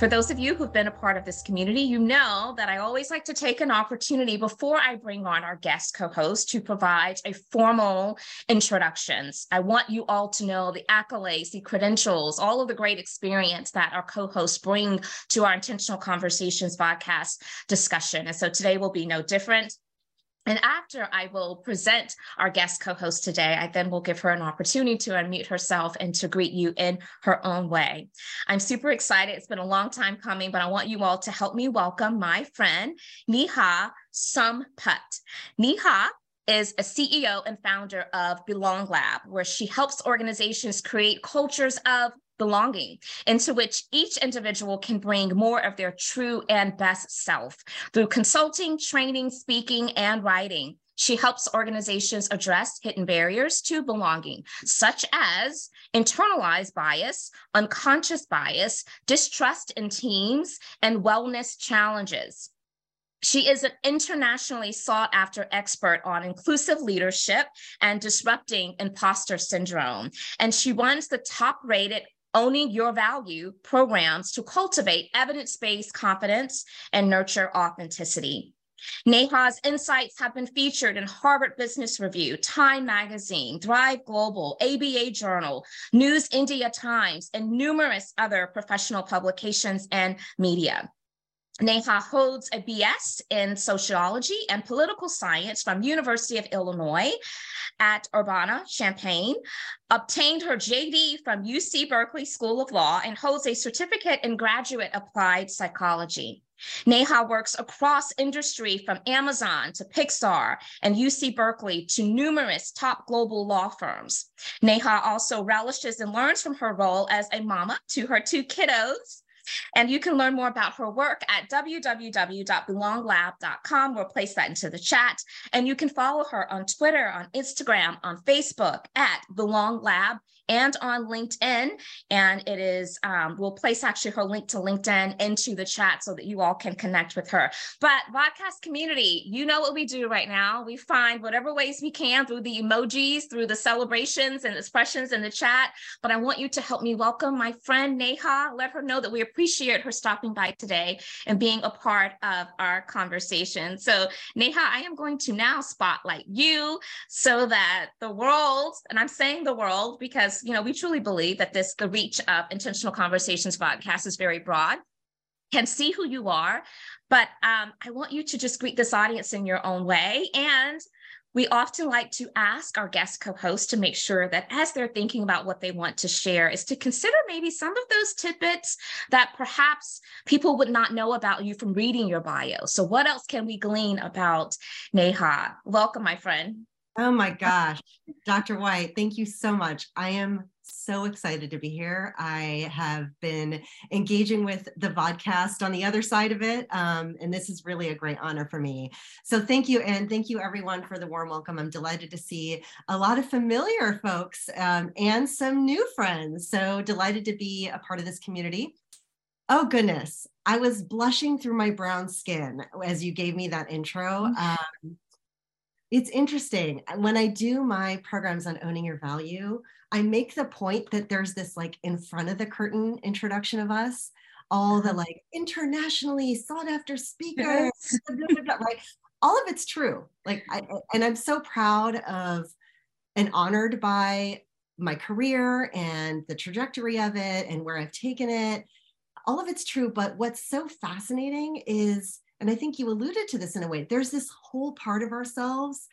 For those of you who've been a part of this community, you know that I always like to take an opportunity before I bring on our guest co-host to provide a formal introductions. I want you all to know the accolades, the credentials, all of the great experience that our co-hosts bring to our Intentional Conversations podcast discussion. And so today will be no different. And after I will present our guest co host today, I then will give her an opportunity to unmute herself and to greet you in her own way. I'm super excited. It's been a long time coming, but I want you all to help me welcome my friend, Neha Sampat. Neha is a CEO and founder of Belong Lab, where she helps organizations create cultures of belonging into which each individual can bring more of their true and best self through consulting, training, speaking, and writing. She helps organizations address hidden barriers to belonging, such as internalized bias, unconscious bias, distrust in teams, and wellness challenges. She is an internationally sought after expert on inclusive leadership and disrupting imposter syndrome. And she runs the top rated owning your value programs to cultivate evidence based confidence and nurture authenticity. Neha's insights have been featured in Harvard Business Review, Time Magazine, Thrive Global, ABA Journal, News India Times, and numerous other professional publications and media. Neha holds a BS in sociology and political science from University of Illinois at Urbana-Champaign, obtained her JD from UC Berkeley School of Law, and holds a certificate in graduate applied psychology. Neha works across industry from Amazon to Pixar and UC Berkeley to numerous top global law firms. Neha also relishes and learns from her role as a mama to her two kiddos and you can learn more about her work at www.belonglab.com. We'll place that into the chat. And you can follow her on Twitter, on Instagram, on Facebook at Belong Lab and on LinkedIn. And it is, um, we'll place actually her link to LinkedIn into the chat so that you all can connect with her. But podcast community, you know what we do right now. We find whatever ways we can through the emojis, through the celebrations and expressions in the chat. But I want you to help me welcome my friend Neha. Let her know that we appreciate her stopping by today and being a part of our conversation. So, Neha, I am going to now spotlight you so that the world, and I'm saying the world because you know, we truly believe that this, the reach of Intentional Conversations podcast is very broad, can see who you are. But um, I want you to just greet this audience in your own way. And we often like to ask our guest co-hosts to make sure that as they're thinking about what they want to share is to consider maybe some of those tidbits that perhaps people would not know about you from reading your bio. So what else can we glean about Neha? Welcome, my friend. Oh my gosh, Dr. White, thank you so much. I am so excited to be here. I have been engaging with the vodcast on the other side of it, um, and this is really a great honor for me. So thank you, and thank you everyone for the warm welcome. I'm delighted to see a lot of familiar folks um, and some new friends. So delighted to be a part of this community. Oh goodness, I was blushing through my brown skin as you gave me that intro. Mm. Um, it's interesting. When I do my programs on owning your value, I make the point that there's this like in front of the curtain introduction of us, all the uh-huh. like internationally sought after speakers, right? All of it's true. Like, I, and I'm so proud of and honored by my career and the trajectory of it and where I've taken it. All of it's true. But what's so fascinating is and I think you alluded to this in a way, there's this whole part of ourselves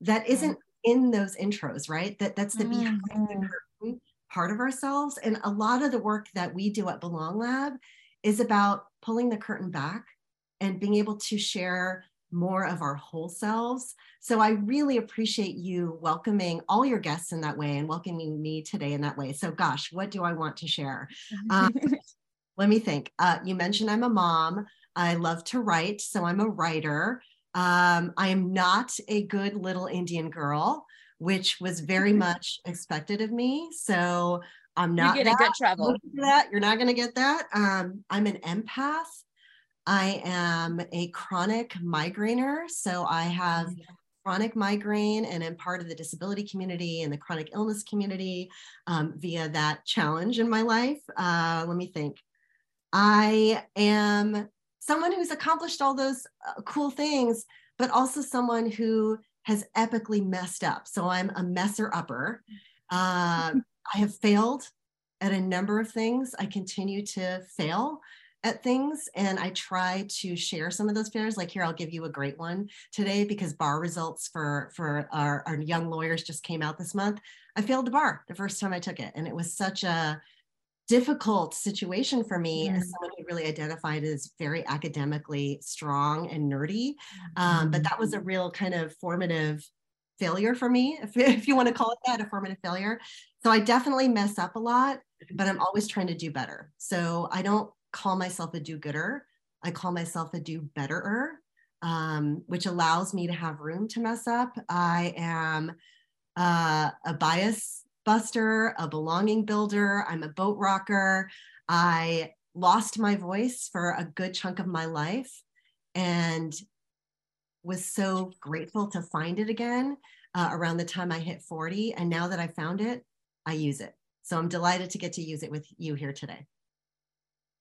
that isn't in those intros, right? That that's the behind the mm-hmm. curtain part of ourselves. And a lot of the work that we do at Belong Lab is about pulling the curtain back and being able to share more of our whole selves. So I really appreciate you welcoming all your guests in that way and welcoming me today in that way. So gosh, what do I want to share? Um, let me think. Uh, you mentioned I'm a mom. I love to write, so I'm a writer. Um, I am not a good little Indian girl, which was very much expected of me. So I'm not you get that. good trouble. That you're not going to get that. Um, I'm an empath. I am a chronic migrainer, so I have mm-hmm. chronic migraine and am part of the disability community and the chronic illness community um, via that challenge in my life. Uh, let me think. I am someone who's accomplished all those uh, cool things, but also someone who has epically messed up. So I'm a messer upper. Uh, I have failed at a number of things. I continue to fail at things and I try to share some of those failures. Like here, I'll give you a great one today because bar results for, for our, our young lawyers just came out this month. I failed the bar the first time I took it. And it was such a difficult situation for me as someone who really identified as very academically strong and nerdy. Um, but that was a real kind of formative failure for me, if, if you want to call it that, a formative failure. So I definitely mess up a lot, but I'm always trying to do better. So I don't call myself a do-gooder. I call myself a do betterer, um, which allows me to have room to mess up. I am uh, a bias buster, a belonging builder. I'm a boat rocker. I lost my voice for a good chunk of my life and was so grateful to find it again uh, around the time I hit 40. And now that I found it, I use it. So I'm delighted to get to use it with you here today.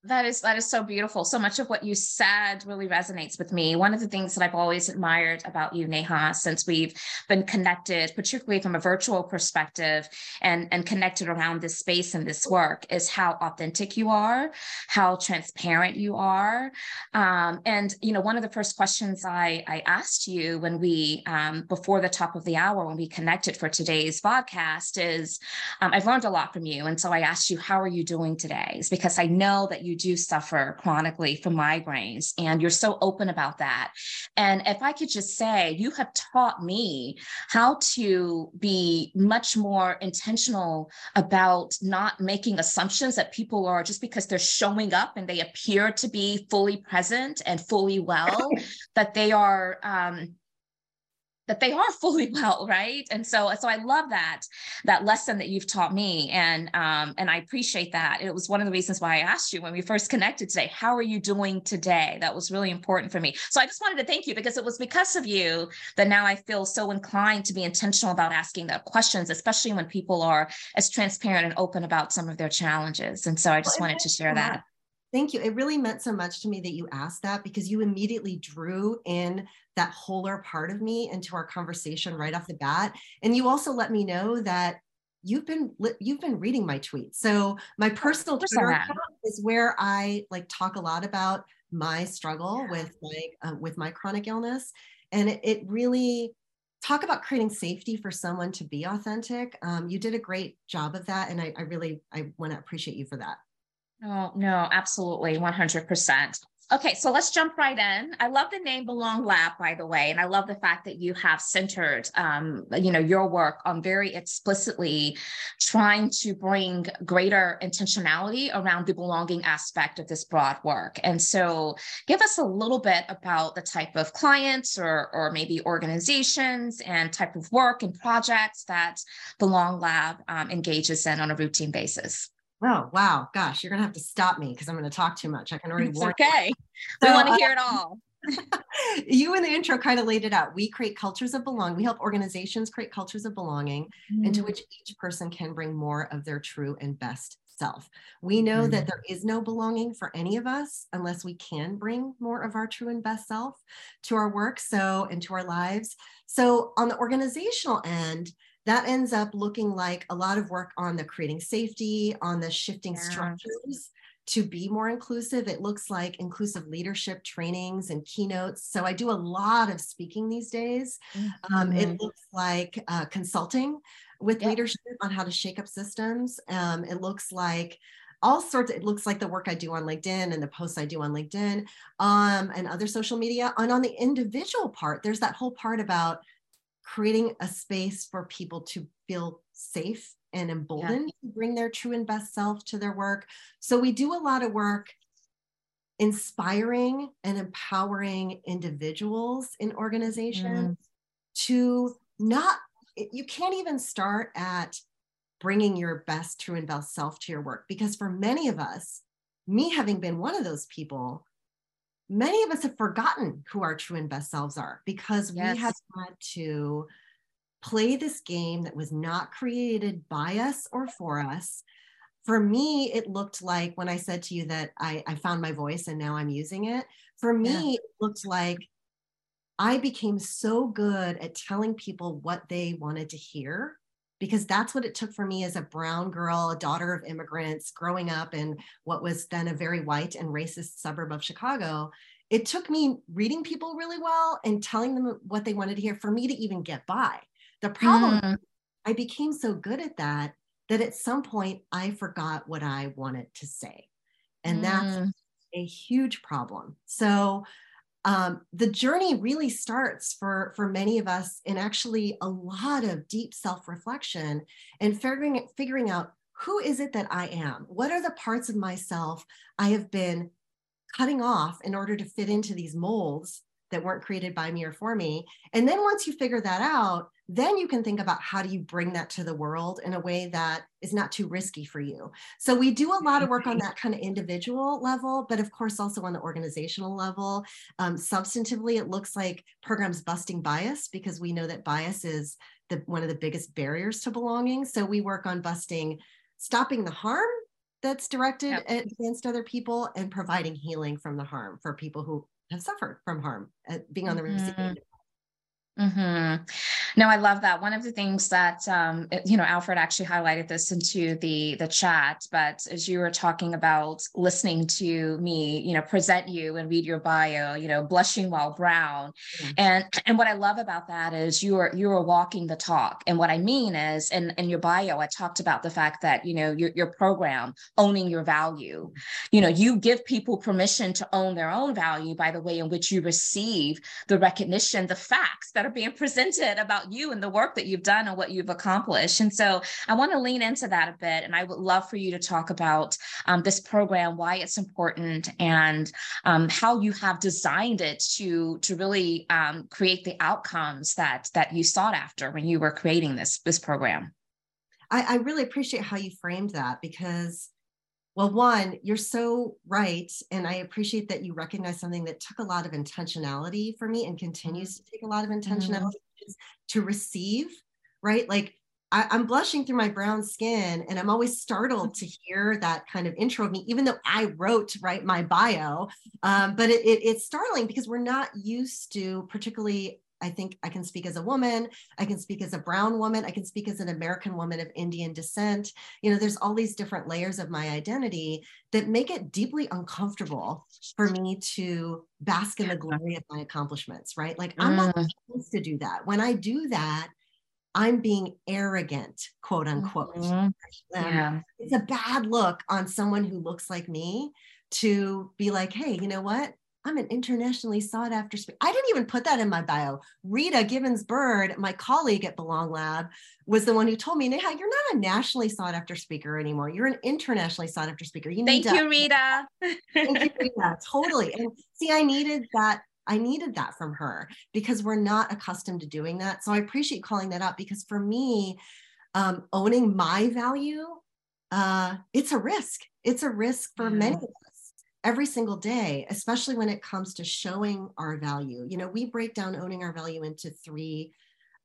That is that is so beautiful. So much of what you said really resonates with me. One of the things that I've always admired about you, Neha, since we've been connected, particularly from a virtual perspective and, and connected around this space and this work, is how authentic you are, how transparent you are. Um, and you know, one of the first questions I, I asked you when we um, before the top of the hour when we connected for today's podcast is um, I've learned a lot from you. And so I asked you, how are you doing today? Is because I know that you do suffer chronically from migraines and you're so open about that. And if I could just say, you have taught me how to be much more intentional about not making assumptions that people are just because they're showing up and they appear to be fully present and fully well, that they are. Um, that they are fully well right? And so so i love that that lesson that you've taught me. And um and i appreciate that. It was one of the reasons why i asked you when we first connected today how are you doing today? That was really important for me. So i just wanted to thank you because it was because of you that now i feel so inclined to be intentional about asking the questions especially when people are as transparent and open about some of their challenges. And so i just well, wanted to share that Thank you. It really meant so much to me that you asked that because you immediately drew in that wholer part of me into our conversation right off the bat. And you also let me know that you've been you've been reading my tweets. So my personal Twitter account is where I like talk a lot about my struggle yeah. with like uh, with my chronic illness, and it, it, really talk about creating safety for someone to be authentic. Um, you did a great job of that, and I, I really I want to appreciate you for that. No, no, absolutely, 100%. Okay, so let's jump right in. I love the name Belong Lab, by the way, and I love the fact that you have centered, um, you know, your work on very explicitly trying to bring greater intentionality around the belonging aspect of this broad work. And so, give us a little bit about the type of clients or or maybe organizations and type of work and projects that Belong Lab um, engages in on a routine basis. Oh, wow. Gosh, you're going to have to stop me because I'm going to talk too much. I can already it's okay. So, we want to hear it all. you in the intro kind of laid it out. We create cultures of belonging. We help organizations create cultures of belonging mm. into which each person can bring more of their true and best self. We know mm. that there is no belonging for any of us unless we can bring more of our true and best self to our work so and to our lives. So on the organizational end, that ends up looking like a lot of work on the creating safety, on the shifting yeah. structures to be more inclusive. It looks like inclusive leadership trainings and keynotes. So I do a lot of speaking these days. Mm-hmm. Um, it mm-hmm. looks like uh, consulting with yep. leadership on how to shake up systems. Um, it looks like all sorts of, it looks like the work I do on LinkedIn and the posts I do on LinkedIn um, and other social media. And on the individual part, there's that whole part about creating a space for people to feel safe and emboldened yeah. to bring their true and best self to their work. So we do a lot of work inspiring and empowering individuals in organizations mm. to not you can't even start at bringing your best true and best self to your work. Because for many of us, me having been one of those people, many of us have forgotten who our true and best selves are because yes. we have had to play this game that was not created by us or for us. For me, it looked like when I said to you that I, I found my voice and now I'm using it. For me, yeah. it looked like I became so good at telling people what they wanted to hear because that's what it took for me as a brown girl, a daughter of immigrants, growing up in what was then a very white and racist suburb of Chicago. It took me reading people really well and telling them what they wanted to hear for me to even get by. The problem, mm. I became so good at that that at some point I forgot what I wanted to say. And mm. that's a huge problem. So um, the journey really starts for for many of us in actually a lot of deep self-reflection and figuring figuring out who is it that I am? What are the parts of myself I have been cutting off in order to fit into these molds that weren't created by me or for me? And then once you figure that out, then you can think about how do you bring that to the world in a way that is not too risky for you. So we do a lot of work on that kind of individual level, but of course also on the organizational level. Um, substantively, it looks like programs busting bias because we know that bias is the, one of the biggest barriers to belonging. So we work on busting, stopping the harm that's directed yep. against other people and providing healing from the harm for people who have suffered from harm, uh, being on the receiving mm-hmm. end Mm-hmm. No, I love that. One of the things that um, you know, Alfred actually highlighted this into the the chat. But as you were talking about listening to me, you know, present you and read your bio, you know, blushing while brown, mm-hmm. and and what I love about that is you are you are walking the talk. And what I mean is, in in your bio, I talked about the fact that you know your your program owning your value. You know, you give people permission to own their own value by the way in which you receive the recognition, the facts that are being presented about you and the work that you've done and what you've accomplished. And so I want to lean into that a bit. And I would love for you to talk about um, this program, why it's important, and um, how you have designed it to, to really um, create the outcomes that, that you sought after when you were creating this, this program. I, I really appreciate how you framed that because well, one, you're so right. And I appreciate that you recognize something that took a lot of intentionality for me and continues to take a lot of intentionality mm-hmm. to receive, right? Like I, am blushing through my brown skin and I'm always startled to hear that kind of intro of me, even though I wrote, right, my bio. Um, but it, it, it's startling because we're not used to, particularly I think I can speak as a woman, I can speak as a brown woman, I can speak as an American woman of Indian descent. You know, there's all these different layers of my identity that make it deeply uncomfortable for me to bask in the glory of my accomplishments, right? Like I'm not mm. supposed to do that. When I do that, I'm being arrogant, quote unquote. Mm-hmm. Um, yeah. It's a bad look on someone who looks like me to be like, hey, you know what? I'm an internationally sought after speaker. I didn't even put that in my bio. Rita Gibbons Bird, my colleague at Belong Lab, was the one who told me, Neha, you're not a nationally sought after speaker anymore. You're an internationally sought after speaker. You Thank you, Rita. Thank you, Rita. Totally. And see, I needed that. I needed that from her because we're not accustomed to doing that. So I appreciate calling that out because for me, um, owning my value, uh, it's a risk. It's a risk for yeah. many of us every single day, especially when it comes to showing our value. You know, we break down owning our value into three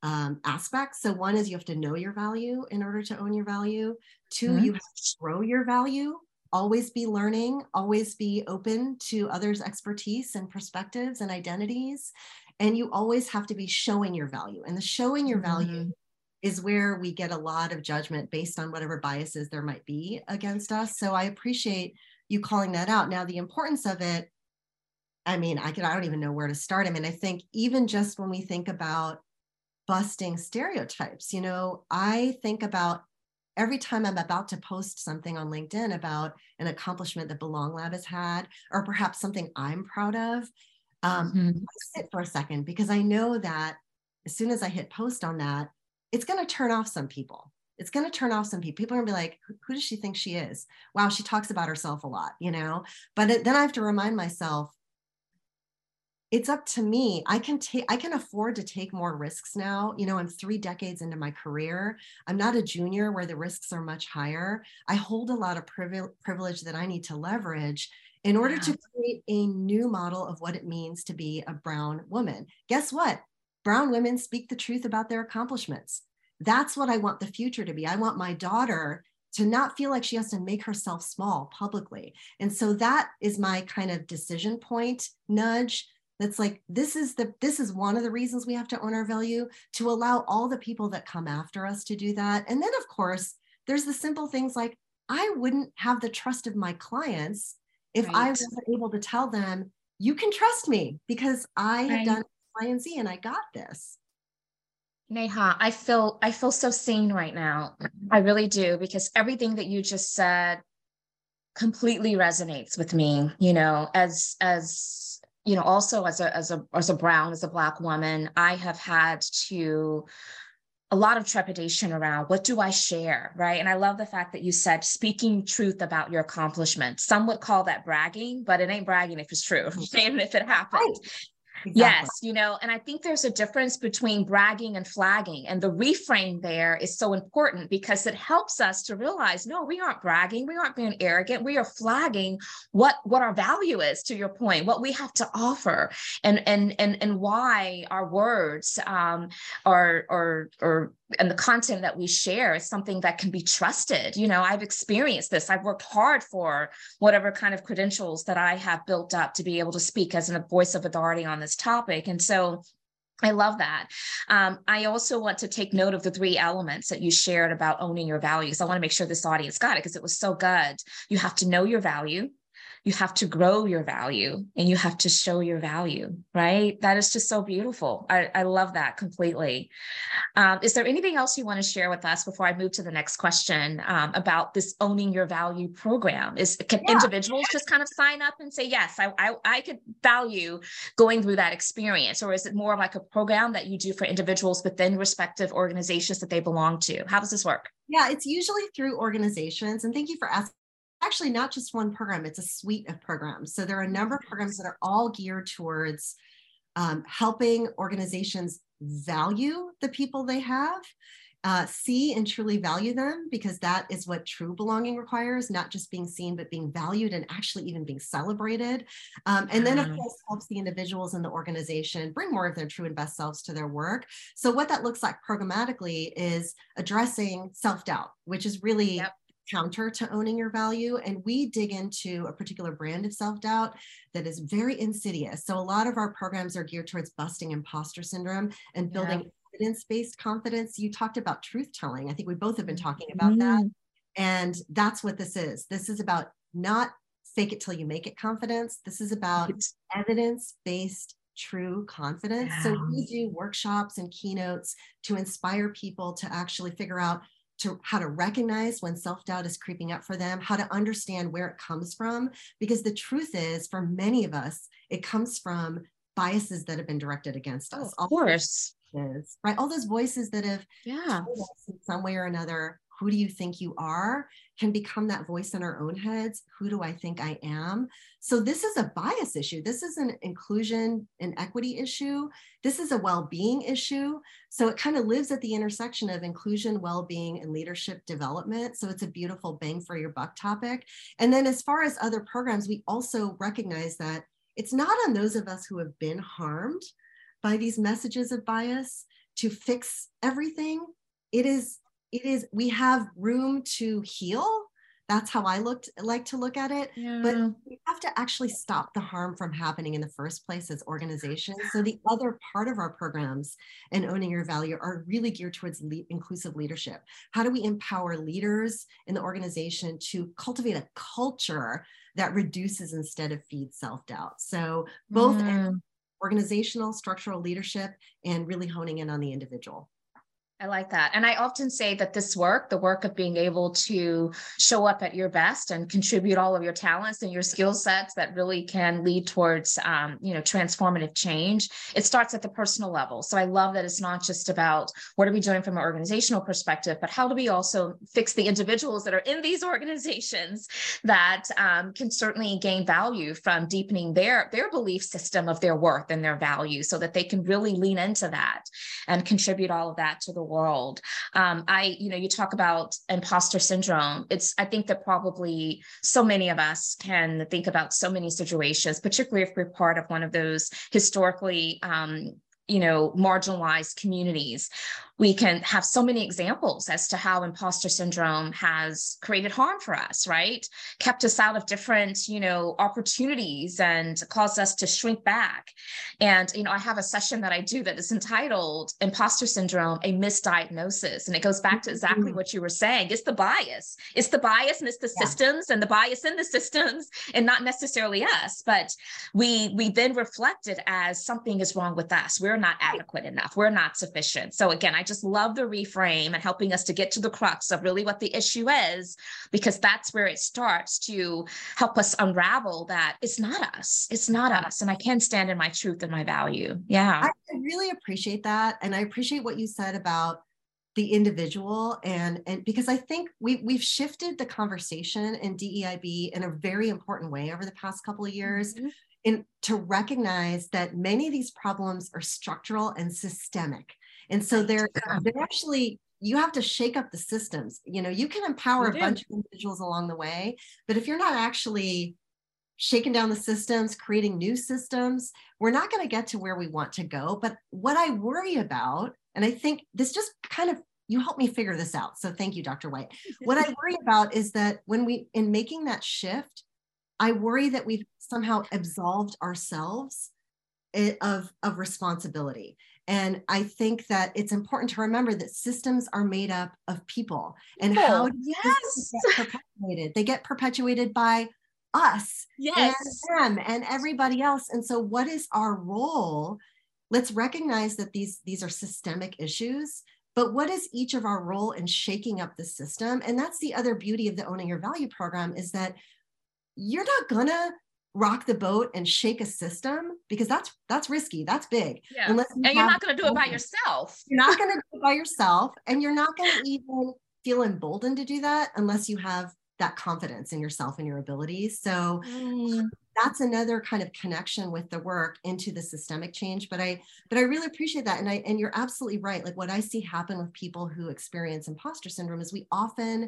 um, aspects. So, one is you have to know your value in order to own your value. 2 mm-hmm. you have to grow your value, always be learning, always be open to others' expertise and perspectives and identities. And you always have to be showing your value. And the showing your value mm-hmm. is where we get a lot of judgment based on whatever biases there might be against us. So, I appreciate you calling that out. Now, the importance of it, I mean, I could, I don't even know where to start. I mean, I think even just when we think about busting stereotypes, you know, I think about every time I'm about to post something on LinkedIn about an accomplishment that Belong Lab has had, or perhaps something I'm proud of, um, mm-hmm. I sit for a second because I know that as soon as I hit post on that, it's going to turn off some people it's going to turn off some people. People are going to be like, who, does she think she is? Wow, she talks about herself a lot, you know? But it, then I have to remind myself, it's up to me. I can take I can afford to take more risks now. You know, I'm 3 decades into my career. I'm not a junior where the risks are much higher. I hold a lot of privilege that I need to leverage in order to create a new model of what it means to be a brown woman. Guess what? Brown women speak the truth about their accomplishments. That's what I want the future to be. I want my daughter to not feel like she has to make herself small publicly. And so that is my kind of decision point nudge that's like this is the this is one of the reasons we have to own our value to allow all the people that come after us to do that and then of course there's the simple things like i wouldn't have the trust of my clients if right. i wasn't able to tell them you can trust me because i right. have done y and z and i got this Neha, I feel I feel so seen right now. I mm-hmm. really do because everything that you just said completely resonates with me, you know, as as you know, also as a as a as a brown, as a black woman, I have had to a lot of trepidation around what do I share, right? And I love the fact that you said speaking truth about your accomplishments. Some would call that bragging, but it ain't bragging if it's true, and if it happened. Right. Exactly. Yes, you know, and I think there's a difference between bragging and flagging. And the reframe there is so important because it helps us to realize no, we aren't bragging, we aren't being arrogant, we are flagging what what our value is to your point, what we have to offer and and and and why our words um are are or and the content that we share is something that can be trusted. You know, I've experienced this. I've worked hard for whatever kind of credentials that I have built up to be able to speak as a voice of authority on this topic. And so I love that. Um, I also want to take note of the three elements that you shared about owning your values. I want to make sure this audience got it because it was so good. You have to know your value you have to grow your value and you have to show your value, right? That is just so beautiful. I, I love that completely. Um, is there anything else you want to share with us before I move to the next question um, about this owning your value program? Is can yeah. individuals just kind of sign up and say, yes, I, I, I could value going through that experience? Or is it more like a program that you do for individuals within respective organizations that they belong to? How does this work? Yeah, it's usually through organizations. And thank you for asking actually not just one program, it's a suite of programs. So there are a number of programs that are all geared towards um, helping organizations value the people they have, uh, see and truly value them, because that is what true belonging requires, not just being seen, but being valued and actually even being celebrated. Um, and then, of course, helps the individuals in the organization bring more of their true and best selves to their work. So, what that looks like programmatically is addressing self doubt, which is really yep counter to owning your value. And we dig into a particular brand of self doubt that is very insidious. So, a lot of our programs are geared towards busting imposter syndrome and building yeah. evidence based confidence. You talked about truth telling. I think we both have been talking about mm. that. And that's what this is. This is about not fake it till you make it confidence. This is about evidence based true confidence. Yeah. So we do workshops and keynotes to inspire people to actually figure out to how to recognize when self-doubt is creeping up for them how to understand where it comes from because the truth is for many of us it comes from biases that have been directed against oh, us. oh, of course. right? All those voices that have yeah. in some way or another who do you think you are can become that voice in our own heads who do i think i am? So this is a bias issue. This is an inclusion and equity issue. This is a well-being issue. So it kind of lives at the intersection of inclusion well-being and leadership development. So it's a beautiful bang for your buck topic. And then as far as other programs we also recognize that it's not on those of us who have been harmed by these messages of bias to fix everything. It is it is we have room to heal. That's how i looked like to look at it. Yeah. but we have to actually stop the harm from happening in the first place as organizations. So the other part of our programs and owning your value are really geared towards le- inclusive leadership. How do we empower leaders in the organization to cultivate a culture that reduces instead of feeds self-doubt? So both mm. organizational structural leadership and really honing in on the individual I like that. And I often say that this work, the work of being able to show up at your best and contribute all of your talents and your skill sets that really can lead towards, um, you know, transformative change, it starts at the personal level. So I love that it's not just about what are we doing from an organizational perspective, but how do we also fix the individuals that are in these organizations that um, can certainly gain value from deepening their, their belief system of their worth and their value so that they can really lean into that and contribute all of that to the world. Um, I, you know, you talk about imposter syndrome. It's, I think that probably so many of us can think about so many situations, particularly if we're part of one of those historically um, you know marginalized communities we can have so many examples as to how imposter syndrome has created harm for us right? Kept us out of different you know opportunities and caused us to shrink back. And you know i have a session that i do that is entitled imposter syndrome a misdiagnosis. And it goes back to exactly mm-hmm. what you were saying. It's the bias. It's the bias and it's the yeah. systems and the bias in the systems and not necessarily us. But we we then reflect it as something is wrong with us. We're not adequate enough. We're not sufficient. So again i I just love the reframe and helping us to get to the crux of really what the issue is, because that's where it starts to help us unravel that it's not us. It's not us. And I can stand in my truth and my value. Yeah. I really appreciate that. And I appreciate what you said about the individual and and because I think we we've shifted the conversation in DEIB in a very important way over the past couple of years. Mm-hmm. In, to recognize that many of these problems are structural and systemic and so they're they're actually you have to shake up the systems. You know, you can empower you a bunch of individuals along the way, but if you're not actually shaking down the systems, creating new systems, we're not going to get to where we want to go. But what I worry about, and I think this just kind of you helped me figure this out. So thank you, Dr. White. what I worry about is that when we in making that shift, I worry that we've somehow absolved ourselves eh, of, of responsibility. And I think that it's important to remember that systems are made up of people and people. how yes. get perpetuated. They get perpetuated by us yes. and them and everybody else. And so what is our role? Let's recognize that these, these are systemic issues, but what is each of our role in shaking up the system? And that's the other beauty of the Owning Your Value program is that you're not gonna rock the boat and shake a system because that's that's risky that's big yeah. Unless you and you're not going to do it by yourself you're not going to do it by yourself and you're not going to even feel emboldened to do that unless you have that confidence in yourself and your abilities so mm. that's another kind of connection with the work into the systemic change but i but i really appreciate that and i and you're absolutely right like what i see happen with people who experience imposter syndrome is we often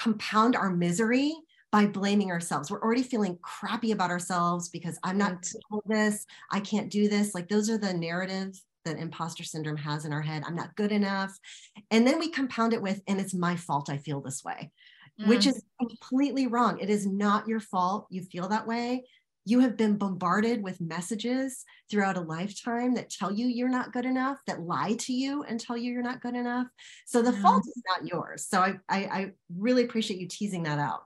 compound our misery by blaming ourselves. We're already feeling crappy about ourselves because I'm not this, I can't do this. Like those are the narratives that imposter syndrome has in our head. I'm not good enough. And then we compound it with, and it's my fault I feel this way, mm. which is completely wrong. It is not your fault you feel that way. You have been bombarded with messages throughout a lifetime that tell you you're not good enough, that lie to you and tell you you're not good enough. So the mm. fault is not yours. So I, I, I really appreciate you teasing that out.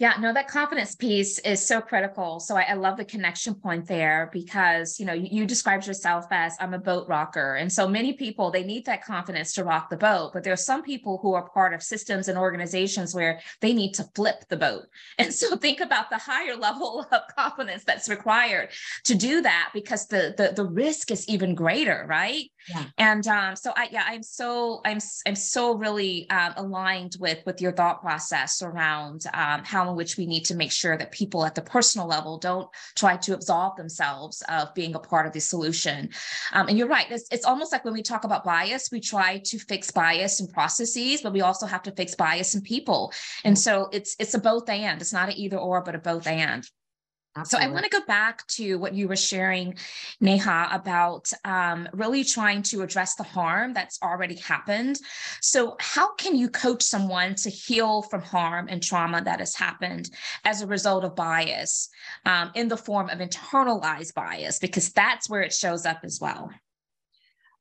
Yeah, no, that confidence piece is so critical. So I, I, love the connection point there because you know you, you, described yourself as I'm a boat rocker, and so many people they need that confidence to rock the boat. But there are some people who are part of systems and organizations where they need to flip the boat. And so think about the higher level of confidence that's required to do that because the the, the risk is even greater, right? Yeah. And um, so I yeah I'm so I'm I'm so really um, aligned with with your thought process around um, how in which we need to make sure that people at the personal level don't try to absolve themselves of being a part of the solution. Um, and you're right, it's, it's almost like when we talk about bias, we try to fix bias in processes, but we also have to fix bias in people. And so it's it's a both and. It's not an either or, but a both and. Absolutely. So I want to go back to what you were sharing, Neha, about um, really trying to address the harm that's already happened. So how can you coach someone to heal from harm and trauma that has happened as a result of bias um, in the form of internalized bias? Because that's where it shows up as well.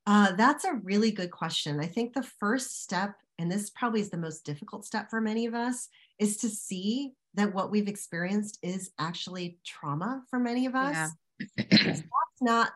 Uh, that's a really good question. I think the first step, and this probably is the most difficult step for many of us, is to see that what we've experienced is actually trauma for many of us. Yeah. that's not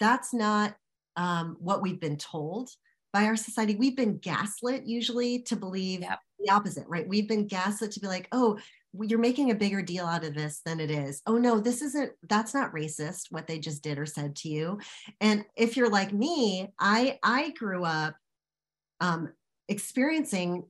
that's not um, what we've been told by our society. We've been gaslit usually to believe yep. the opposite, right? We've been gaslit to be like, oh, you're making a bigger deal out of this than it is. Oh no, this isn't that's not racist what they just did or said to you. And if you're like me, I I grew up um experiencing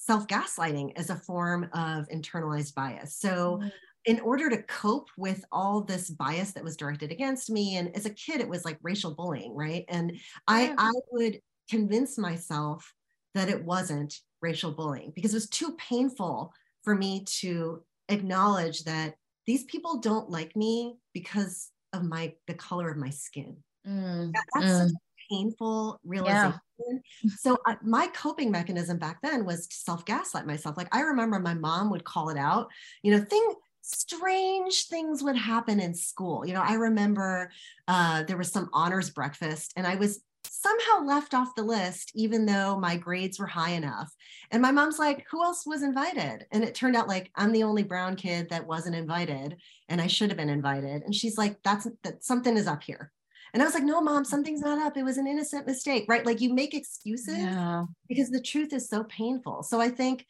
self-gaslighting as a form of internalized bias. So mm-hmm. in order to cope with all this bias that was directed against me and as a kid it was like racial bullying, right? And I I would convince myself that it wasn't racial bullying because it was too painful for me to acknowledge that these people don't like me because of my the color of my skin. Mm, that, that's mm. such a painful realization. Yeah. So uh, my coping mechanism back then was to self gaslight myself. Like I remember my mom would call it out. You know, thing strange things would happen in school. You know, I remember uh, there was some honors breakfast, and I was somehow left off the list, even though my grades were high enough. And my mom's like, who else was invited? And it turned out like I'm the only brown kid that wasn't invited and I should have been invited. And she's like, that's that something is up here. And I was like, no, mom, something's not up. It was an innocent mistake, right? Like you make excuses yeah. because the truth is so painful. So I think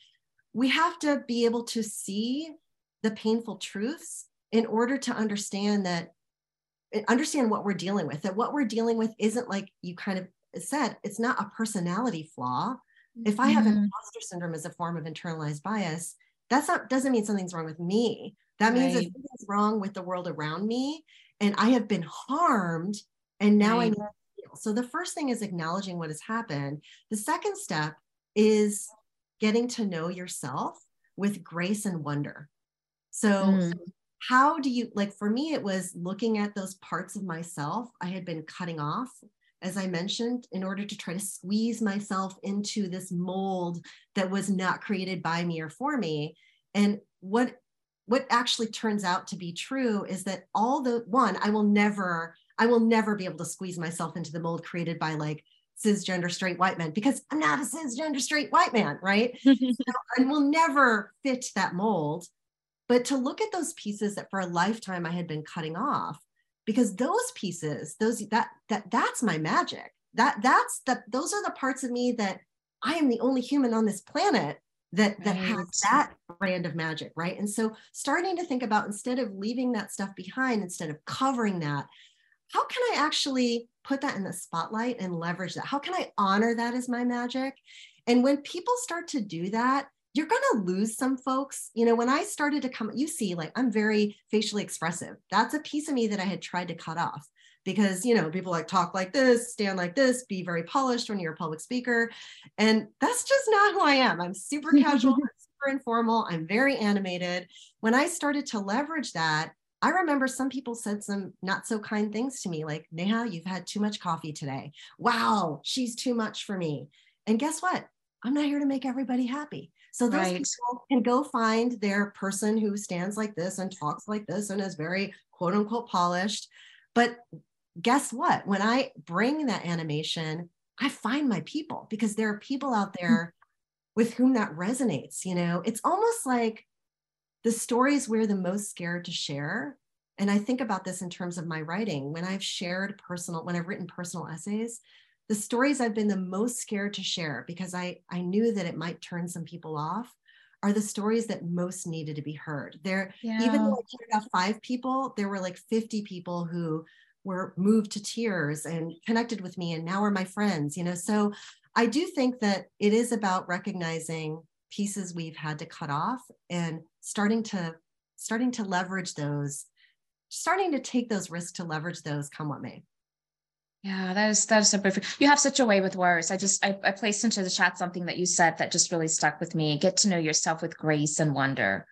we have to be able to see the painful truths in order to understand that understand what we're dealing with that what we're dealing with isn't like you kind of said it's not a personality flaw if i have mm-hmm. imposter syndrome as a form of internalized bias that's not doesn't mean something's wrong with me that means right. that something's wrong with the world around me and i have been harmed and now right. i know. so the first thing is acknowledging what has happened the second step is getting to know yourself with grace and wonder so mm how do you like for me it was looking at those parts of myself i had been cutting off as i mentioned in order to try to squeeze myself into this mold that was not created by me or for me and what what actually turns out to be true is that all the one i will never i will never be able to squeeze myself into the mold created by like cisgender straight white men because i'm not a cisgender straight white man right so i will never fit that mold but to look at those pieces that for a lifetime I had been cutting off, because those pieces, those that that that's my magic. That that's that those are the parts of me that I am the only human on this planet that that right. has that brand of magic, right? And so starting to think about instead of leaving that stuff behind, instead of covering that, how can I actually put that in the spotlight and leverage that? How can I honor that as my magic? And when people start to do that, you're going to lose some folks. You know, when I started to come, you see, like I'm very facially expressive. That's a piece of me that I had tried to cut off because, you know, people like talk like this, stand like this, be very polished when you're a public speaker. And that's just not who I am. I'm super casual, I'm super informal, I'm very animated. When I started to leverage that, I remember some people said some not so kind things to me, like, Neha, you've had too much coffee today. Wow, she's too much for me. And guess what? I'm not here to make everybody happy. So those right. people can go find their person who stands like this and talks like this and is very quote unquote polished. But guess what? When I bring that animation, I find my people because there are people out hmm. there with whom that resonates. You know, it's almost like the stories we're the most scared to share. And I think about this in terms of my writing. When I've shared personal, when I've written personal essays, the stories I've been the most scared to share because I, I knew that it might turn some people off are the stories that most needed to be heard. There, yeah. even though I cared about five people, there were like 50 people who were moved to tears and connected with me and now are my friends, you know. So I do think that it is about recognizing pieces we've had to cut off and starting to starting to leverage those, starting to take those risks to leverage those come what may. Yeah, that is that is so perfect. You have such a way with words. I just I, I placed into the chat something that you said that just really stuck with me. Get to know yourself with grace and wonder.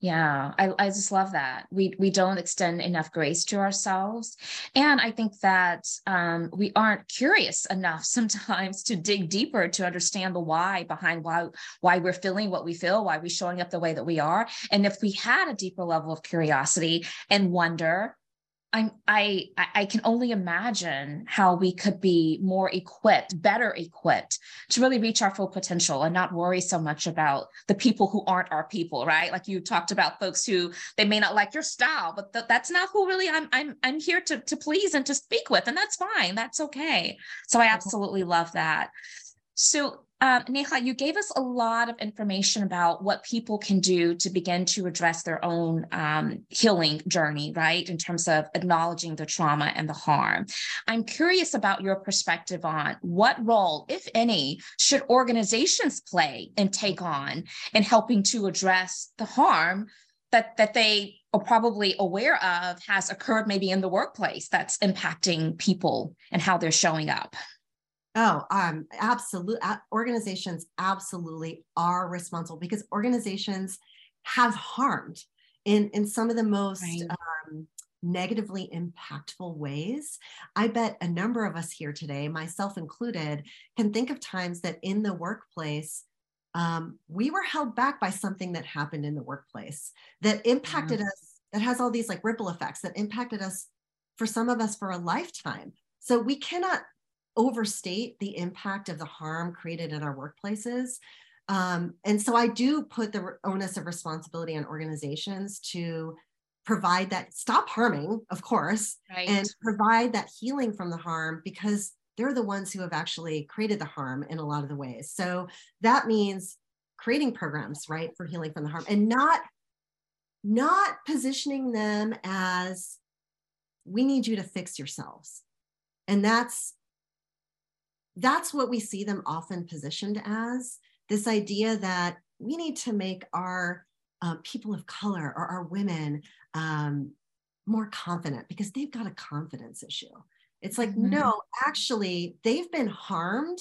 Yeah, I, I just love that. We we don't extend enough grace to ourselves. And I think that um, we aren't curious enough sometimes to dig deeper to understand the why behind why why we're feeling what we feel, why we're showing up the way that we are. And if we had a deeper level of curiosity and wonder, I, I I can only imagine how we could be more equipped, better equipped to really reach our full potential and not worry so much about the people who aren't our people, right? Like you talked about folks who they may not like your style, but th- that's not who really I'm I'm I'm here to to please and to speak with, and that's fine. That's okay. So I absolutely love that. So um, Neha, you gave us a lot of information about what people can do to begin to address their own um, healing journey, right? In terms of acknowledging the trauma and the harm. I'm curious about your perspective on what role, if any, should organizations play and take on in helping to address the harm that, that they are probably aware of has occurred maybe in the workplace that's impacting people and how they're showing up. Oh, um, absolutely. Organizations absolutely are responsible because organizations have harmed in in some of the most right. um, negatively impactful ways. I bet a number of us here today, myself included, can think of times that in the workplace um, we were held back by something that happened in the workplace that impacted us. That has all these like ripple effects that impacted us for some of us for a lifetime. So we cannot overstate the impact of the harm created in our workplaces. Um, and so I do put the onus of responsibility on organizations to provide that, stop harming, of course, right. and provide that healing from the harm because they're the ones who have actually created the harm in a lot of the ways. So that means creating programs, right, for healing from the harm and not not positioning them as we need you to fix yourselves. And that's that's what we see them often positioned as this idea that we need to make our uh, people of color or our women um, more confident because they've got a confidence issue. It's like, mm-hmm. no, actually, they've been harmed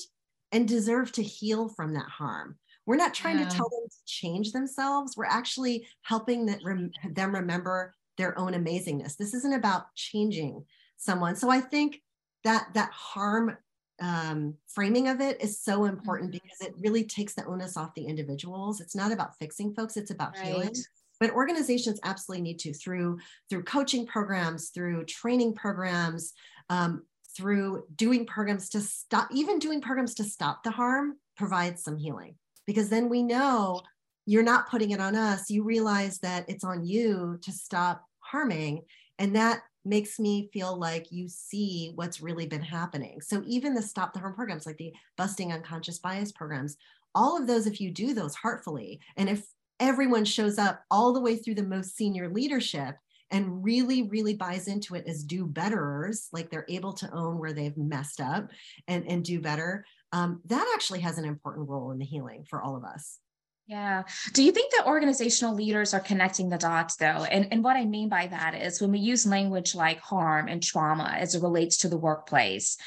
and deserve to heal from that harm. We're not trying yeah. to tell them to change themselves. We're actually helping that rem- them remember their own amazingness. This isn't about changing someone. So I think that that harm um, framing of it is so important mm-hmm. because it really takes the onus off the individuals. It's not about fixing folks, it's about right. healing. But organizations absolutely need to through through coaching programs, through training programs, um, through doing programs to stop, even doing programs to stop the harm, provides some healing. Because then we know you're not putting it on us. You realize that it's on you to stop harming. And that makes me feel like you see what's really been happening. So even the stop the harm programs, like the busting unconscious bias programs, all of those, if you do those heartfully, and if everyone shows up all the way through the most senior leadership and really, really buys into it as do betterers, like they're able to own where they've messed up and, and do better, um, that actually has an important role in the healing for all of us. Yeah. Do you think that organizational leaders are connecting the dots though? And, and what I mean by that is when we use language like harm and trauma as it relates to the workplace,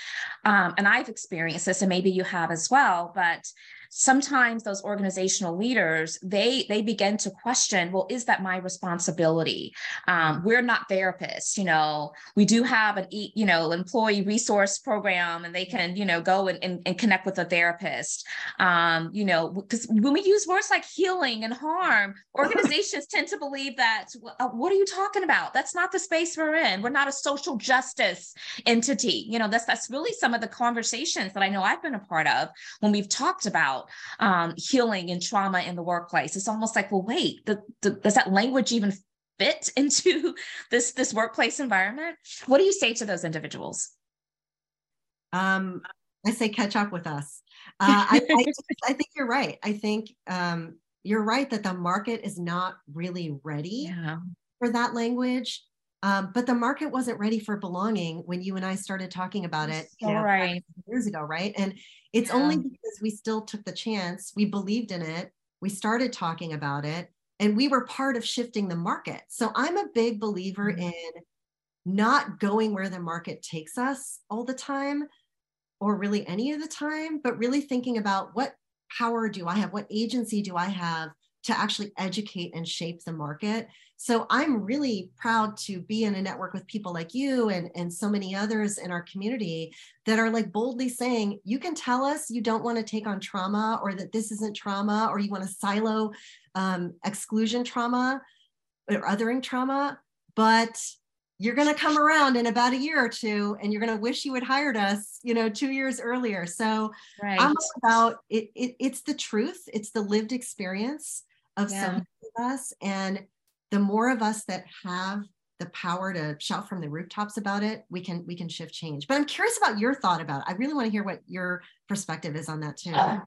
um, and I've experienced this, and maybe you have as well, but sometimes those organizational leaders they they begin to question well is that my responsibility? Um, we're not therapists you know we do have an you know employee resource program and they can you know go and, and, and connect with a therapist. Um, you know because when we use words like healing and harm organizations tend to believe that uh, what are you talking about? That's not the space we're in. We're not a social justice entity. You know that's that's really some of the conversations that i know i've been a part of when we've talked about about um, healing and trauma in the workplace. It's almost like, well, wait, the, the, does that language even fit into this this workplace environment? What do you say to those individuals? Um, I say catch up with us. Uh, I, I, I, think you're right. I think um, you're right that the market is not really ready yeah. for that language. Um, but the market wasn't ready for belonging when you and I started talking about it you know, right. years ago, right? And it's yeah. only because we still took the chance, we believed in it, we started talking about it, and we were part of shifting the market. So I'm a big believer mm-hmm. in not going where the market takes us all the time or really any of the time, but really thinking about what power do I have? What agency do I have to actually educate and shape the market. So I'm really proud to be in a network with people like you and, and so many others in our community that are like boldly saying, you can tell us you don't want to take on trauma or that this isn't trauma or you want to silo um, exclusion trauma or othering trauma, but you're going to come around in about a year or two and you're going to wish you had hired us you know two years earlier so right. i'm about it, it, it's the truth it's the lived experience of yeah. some of us and the more of us that have the power to shout from the rooftops about it we can we can shift change. But i'm curious about your thought about it. I really want to hear what your perspective is on that too. Uh,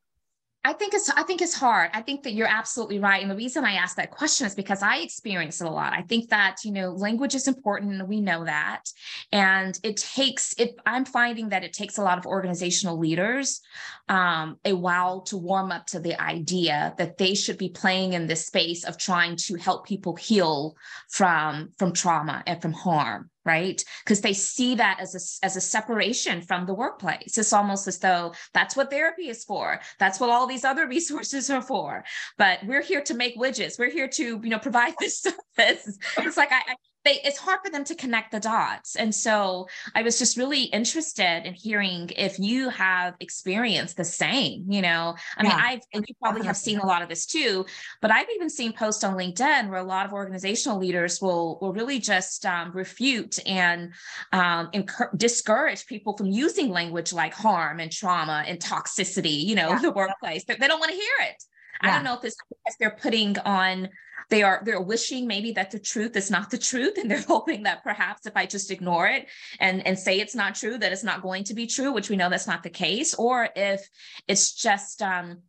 I think it's I think it's hard. I think that you're absolutely right. And the reason I ask that question is because I experience it a lot. I think that, you know, language is important we know that. And it takes it, I'm finding that it takes a lot of organizational leaders um, a while to warm up to the idea that they should be playing in this space of trying to help people heal from from trauma and from harm right? Because they see that as a, as a separation from the workplace. It's almost as though that's what therapy is for. That's what all these other resources are for. But we're here to make widgets. We're here to you know provide this service. It's like I, I they it's hard for them to connect the dots and so i was just really interested in hearing if you have experienced the same you know i yeah. mean i've and you probably have seen a lot of this too but i've even seen posts on linkedin where a lot of organizational leaders will will really just um, refute and um, discourage people from using language like harm and trauma and toxicity you know yeah. the workplace they, they don't want to hear it yeah. I don't know if it's because they're putting on they are they're wishing maybe that the truth is not the truth and they're hoping that perhaps if i just ignore it and and say it's not true that it's not going to be true which we know that's not the case. Or if it's just um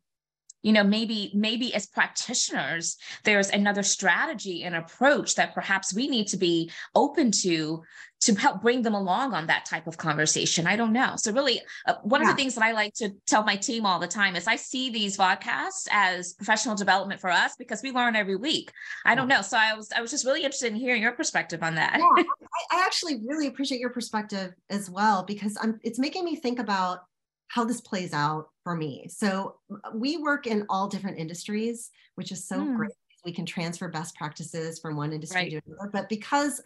you know maybe maybe as practitioners there's another strategy and approach that perhaps we need to be open to to help bring them along on that type of conversation i don't know so really uh, one yeah. of the things that i like to tell my team all the time is i see these podcasts as professional development for us because we learn every week i don't know so i was i was just really interested in hearing your perspective on that yeah, I, I actually really appreciate your perspective as well because I'm, it's making me think about how this plays out for me. So we work in all different industries, which is so mm. great. We can transfer best practices from one industry right. to another. But because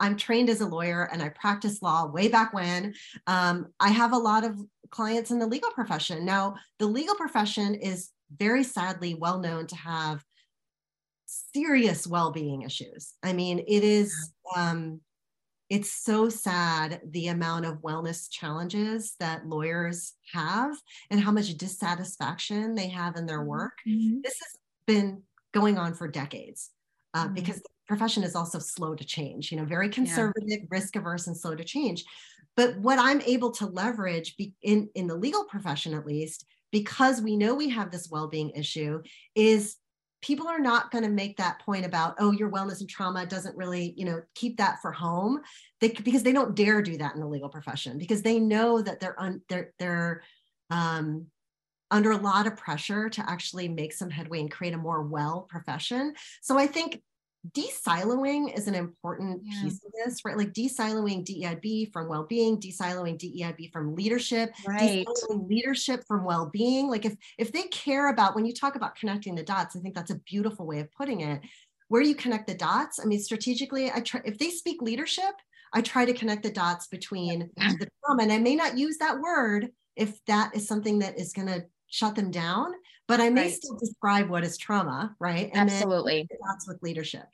I'm trained as a lawyer and I practiced law way back when, um, I have a lot of clients in the legal profession. Now, the legal profession is very sadly well known to have serious well-being issues. I mean, it is um, it's so sad the amount of wellness challenges that lawyers have and how much dissatisfaction they have in their mm-hmm. work. Mm-hmm. This has been going on for decades uh, mm-hmm. because the profession is also slow to change, you know, very conservative, yeah. risk averse, and slow to change. But what I'm able to leverage be, in, in the legal profession, at least, because we know we have this well being issue, is people are not going to make that point about oh your wellness and trauma doesn't really you know keep that for home they because they don't dare do that in the legal profession because they know that they're un, they're they're um, under a lot of pressure to actually make some headway and create a more well profession so i think de-siloing is an important yeah. piece of this, right? Like de-siloing DEIB from well-being, de-siloing DEIB from leadership, right. de-siloing leadership from well-being. Like if if they care about when you talk about connecting the dots, I think that's a beautiful way of putting it. Where you connect the dots, I mean, strategically, I try if they speak leadership, I try to connect the dots between the trauma, and I may not use that word if that is something that is going to shut them down but I may right. still describe what is trauma, right? And Absolutely. That's with leadership.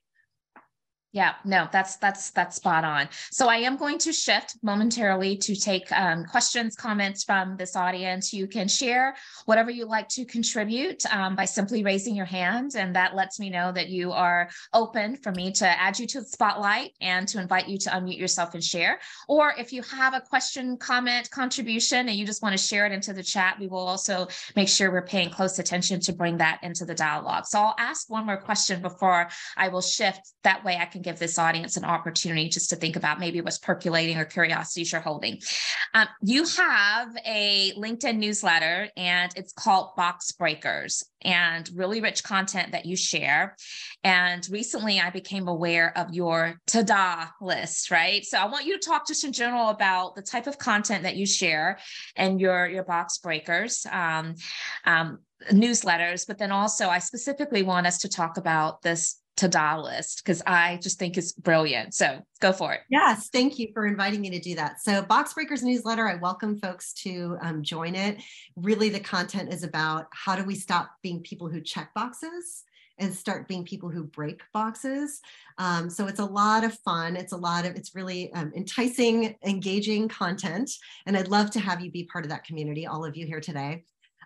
Yeah, no, that's that's that's spot on. So I am going to shift momentarily to take um, questions, comments from this audience. You can share whatever you like to contribute um, by simply raising your hand, and that lets me know that you are open for me to add you to the spotlight and to invite you to unmute yourself and share. Or if you have a question, comment, contribution, and you just want to share it into the chat, we will also make sure we're paying close attention to bring that into the dialogue. So I'll ask one more question before I will shift. That way, I can can give this audience an opportunity just to think about maybe what's percolating or curiosities you're holding. Um, you have a LinkedIn newsletter and it's called Box Breakers and really rich content that you share. And recently I became aware of your ta-da list, right? So I want you to talk just in general about the type of content that you share and your, your box breakers. Um, um, newsletters, but then also I specifically want us to talk about this ta-da list because I just think it's brilliant. So go for it. Yes, thank you for inviting me to do that. So Box Breakers newsletter, I welcome folks to um, join it. Really, the content is about how do we stop being people who check boxes and start being people who break boxes. Um, so it's a lot of fun. It's a lot of, it's really um, enticing, engaging content. And I'd love to have you be part of that community, all of you here today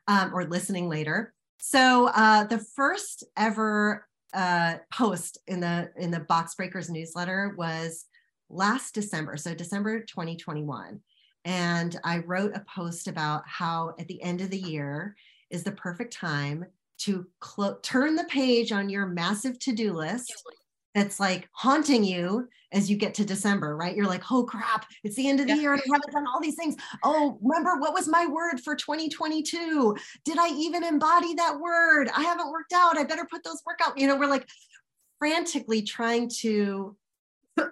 um, or listening later. So uh, the first ever uh, post in the in the Box Breakers newsletter was last December, so December 2021. And I wrote a post about how at the end of the year is the perfect time to cl- turn the page on your massive to-do list that's like haunting you as you get to December, right? You're like, oh crap, it's the end of the yeah. year and I haven't done all these things. Oh, remember what was my word for 2022? Did I even embody that word? I haven't worked out. I better put those workout. You know, we're like frantically trying to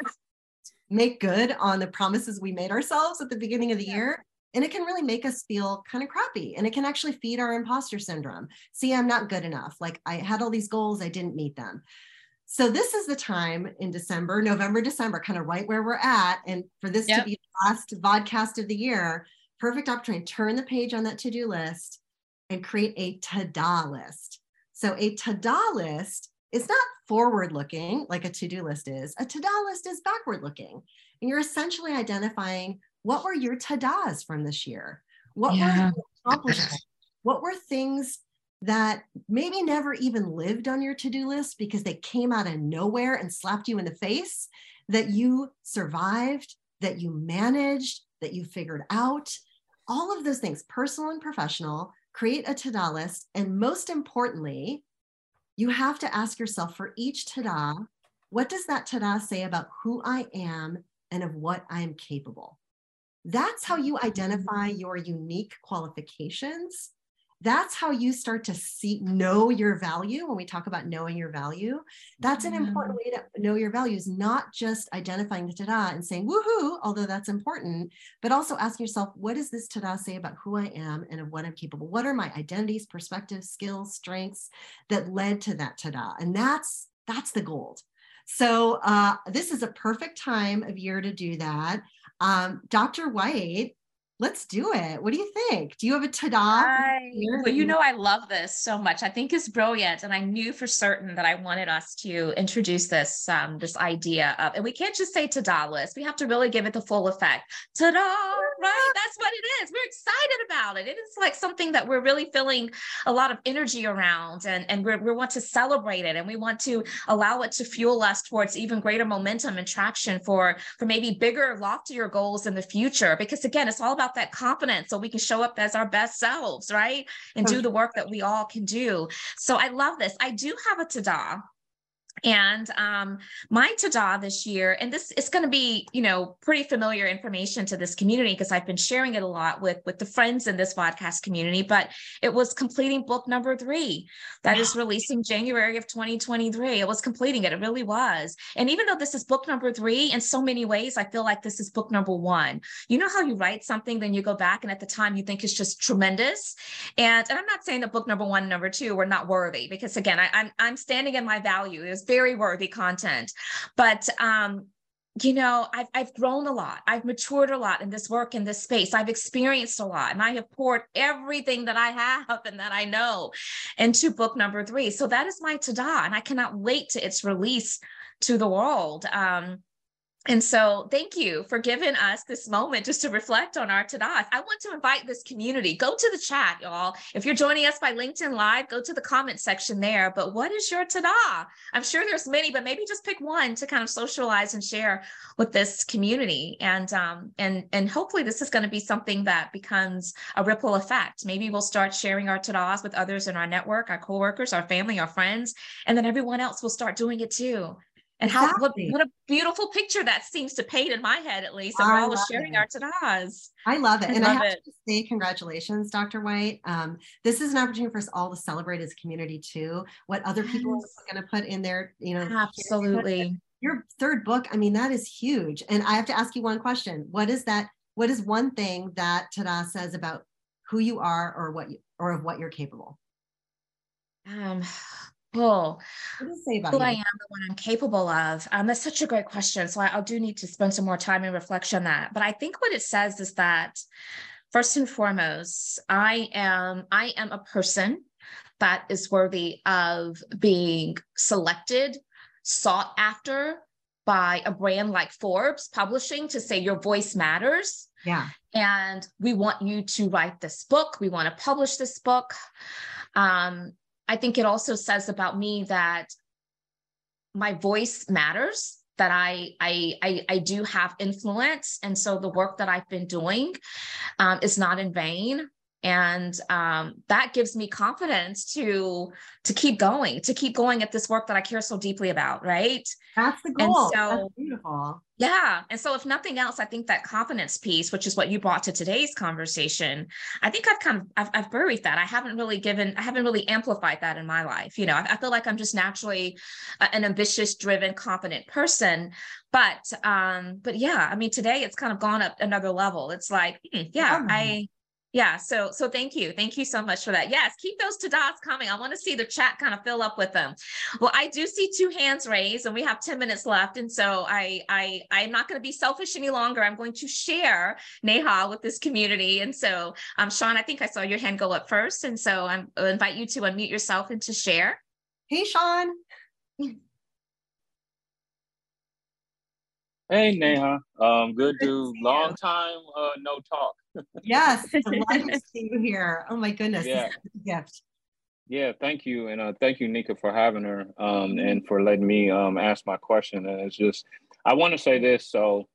make good on the promises we made ourselves at the beginning of the yeah. year. And it can really make us feel kind of crappy. And it can actually feed our imposter syndrome. See, I'm not good enough. Like I had all these goals, I didn't meet them. So this is the time in December, November, December, kind of right where we're at. And for this yep. to be the last vodcast of the year, perfect opportunity. To turn the page on that to-do list and create a ta-da list. So a ta-da list is not forward looking like a to-do list is. A ta-da list is backward looking. And you're essentially identifying what were your ta-das from this year? What yeah. were accomplishments? What were things that maybe never even lived on your to do list because they came out of nowhere and slapped you in the face, that you survived, that you managed, that you figured out. All of those things, personal and professional, create a to do list. And most importantly, you have to ask yourself for each ta da, what does that ta da say about who I am and of what I am capable? That's how you identify your unique qualifications that's how you start to see know your value when we talk about knowing your value that's an important way to know your values not just identifying the ta-da and saying woohoo although that's important but also asking yourself what does this ta-da say about who i am and of what i'm capable what are my identities perspectives skills strengths that led to that ta-da? And that's that's the gold. So uh, this is a perfect time of year to do that. Um, dr white let's do it. What do you think? Do you have a ta-da? I, well, you know, I love this so much. I think it's brilliant. And I knew for certain that I wanted us to introduce this, um, this idea of, and we can't just say ta-da list. We have to really give it the full effect. Ta-da, right? That's what it is. We're excited about it. It is like something that we're really feeling a lot of energy around and, and we we want to celebrate it and we want to allow it to fuel us towards even greater momentum and traction for, for maybe bigger, loftier goals in the future. Because again, it's all about that confidence so we can show up as our best selves, right? And do the work that we all can do. So I love this. I do have a ta-da and um, my ta-da this year, and this is going to be, you know, pretty familiar information to this community because I've been sharing it a lot with with the friends in this podcast community. But it was completing book number three that is releasing January of 2023. It was completing it. It really was. And even though this is book number three, in so many ways, I feel like this is book number one. You know how you write something, then you go back, and at the time you think it's just tremendous. And and I'm not saying that book number one, and number two were not worthy because again, I, I'm I'm standing in my value. It very worthy content. But um, you know, I've, I've grown a lot. I've matured a lot in this work, in this space. I've experienced a lot, and I have poured everything that I have and that I know into book number three. So that is my ta-da, and I cannot wait to its release to the world. Um, and so, thank you for giving us this moment just to reflect on our tadas. I want to invite this community. Go to the chat, y'all. If you're joining us by LinkedIn Live, go to the comment section there. But what is your tada? I'm sure there's many, but maybe just pick one to kind of socialize and share with this community. And um, and and hopefully, this is going to be something that becomes a ripple effect. Maybe we'll start sharing our tadas with others in our network, our coworkers, our family, our friends, and then everyone else will start doing it too and exactly. what, what, a beautiful picture that seems to paint in my head at least and we're all sharing it. our tadas i love it. I and love i have it. to say congratulations dr white. Um, this is an opportunity for us all to celebrate as a community too what other people are going to put in there, you know absolutely. your third book i mean that is huge. And i have to ask you one question. What is that what is one thing that tada says about who you are or what you or of what you're capable? Um Oh, what does it say about who? I am, the one I'm capable of. Um, that's such a great question. So I, I do need to spend some more time and reflection on that. But I think what it says is that first and foremost, I am I am a person that is worthy of being selected, sought after by a brand like Forbes Publishing to say your voice matters. Yeah. And we want you to write this book. We want to publish this book. Um, I think it also says about me that my voice matters that I, I I I do have influence, and so the work that I've been doing um, is not in vain and um, that gives me confidence to to keep going to keep going at this work that i care so deeply about right? That's the goal. and so that's beautiful. Yeah. And so if nothing else i think that confidence piece which is what you brought to today's conversation i think i've kind of i've, I've buried that. I haven't really given i haven't really amplified that in my life you know? I, I feel like i'm just naturally an ambitious driven confident person. But um but yeah i mean today it's kind of gone up another level. It's like hmm, yeah oh. i yeah. So, so thank you. Thank you so much for that. Yes. Keep those ta-das coming. I want to see the chat kind of fill up with them. Well, I do see two hands raised and we have 10 minutes left. And so I, I, I'm not going to be selfish any longer. I'm going to share Neha with this community. And so, um, Sean, I think I saw your hand go up first. And so I'm, I'll invite you to unmute yourself and to share. Hey, Sean. Hey, Neha. Um, good to long time uh, no talk yes, delighted to see you here. Oh my goodness, yeah. gift. Yeah, thank you, and uh, thank you, Nika, for having her um, and for letting me um, ask my question. And it's just, I want to say this. So,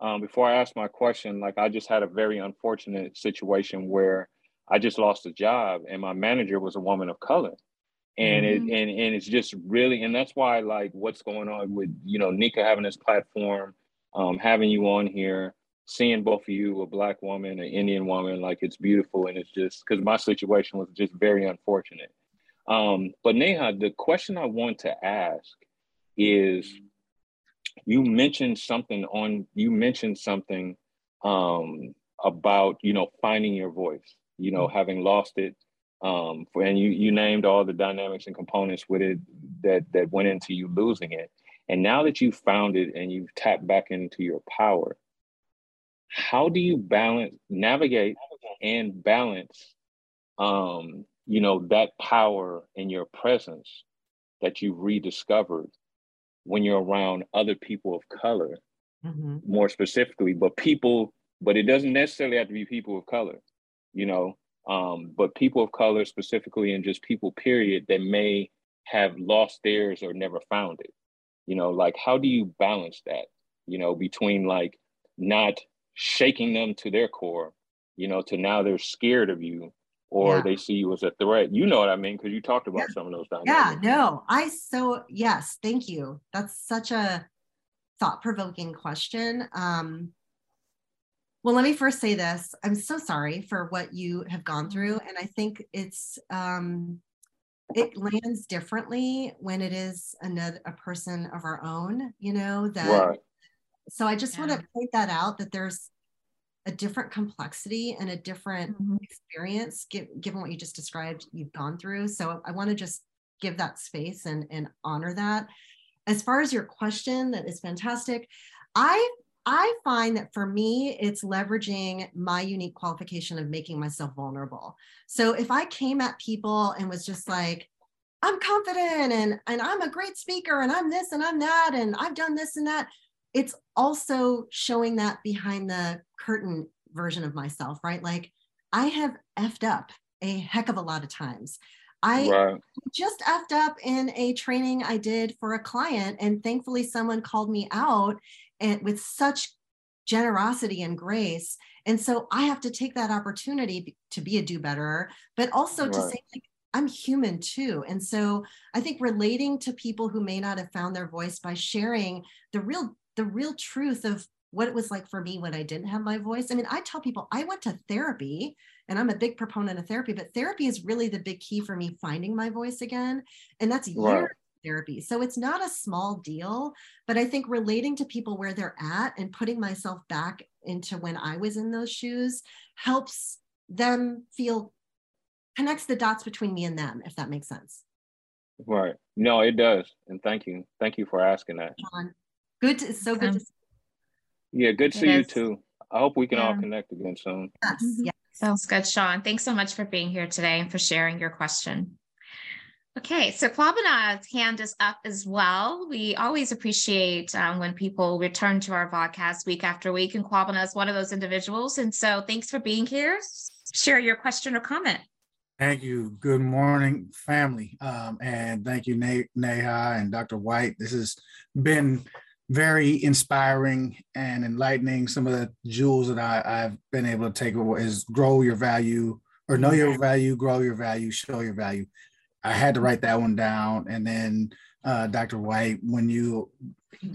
um, before I ask my question, like I just had a very unfortunate situation where I just lost a job, and my manager was a woman of color, and mm-hmm. it and and it's just really, and that's why like what's going on with you know Nika having this platform, um, having you on here seeing both of you, a black woman, an Indian woman, like it's beautiful. And it's just because my situation was just very unfortunate. Um, but Neha, the question I want to ask is you mentioned something on, you mentioned something um, about, you know, finding your voice, you know, mm-hmm. having lost it. Um, for, and you, you named all the dynamics and components with it that, that went into you losing it. And now that you've found it and you've tapped back into your power, how do you balance navigate and balance um you know that power in your presence that you've rediscovered when you're around other people of color mm-hmm. more specifically but people but it doesn't necessarily have to be people of color you know um but people of color specifically and just people period that may have lost theirs or never found it you know like how do you balance that you know between like not shaking them to their core, you know, to now they're scared of you or yeah. they see you as a threat. You know what I mean? Because you talked about yeah. some of those dynamics. Yeah, no, I so, yes, thank you. That's such a thought provoking question. Um, well, let me first say this. I'm so sorry for what you have gone through. And I think it's, um, it lands differently when it is another a person of our own, you know, that right. So I just yeah. want to point that out that there's a different complexity and a different mm-hmm. experience given what you just described you've gone through. So I want to just give that space and, and honor that. As far as your question, that is fantastic. I I find that for me, it's leveraging my unique qualification of making myself vulnerable. So if I came at people and was just like, I'm confident and, and I'm a great speaker and I'm this and I'm that and I've done this and that, it's also showing that behind the curtain version of myself, right? Like I have effed up a heck of a lot of times. I right. just effed up in a training I did for a client, and thankfully someone called me out and with such generosity and grace. And so I have to take that opportunity to be a do better, but also right. to say, like, I'm human too. And so I think relating to people who may not have found their voice by sharing the real the real truth of what it was like for me when I didn't have my voice. I mean, I tell people I went to therapy and I'm a big proponent of therapy, but therapy is really the big key for me finding my voice again. And that's right. therapy. So it's not a small deal, but I think relating to people where they're at and putting myself back into when I was in those shoes helps them feel connects the dots between me and them, if that makes sense. Right. No, it does. And thank you. Thank you for asking that. John, Good. To, so good. To yeah, good to see you too. I hope we can yeah. all connect again soon. Yes. Mm-hmm. Yeah. Sounds good, Sean. Thanks so much for being here today and for sharing your question. Okay, so Kwabena's hand is up as well. We always appreciate um, when people return to our podcast week after week, and Kwabena is one of those individuals. And so thanks for being here. Share your question or comment. Thank you. Good morning, family. Um, and thank you, Neha and Dr. White. This has been very inspiring and enlightening. Some of the jewels that I, have been able to take away is grow your value or know your value, grow your value, show your value. I had to write that one down. And then uh, Dr. White, when you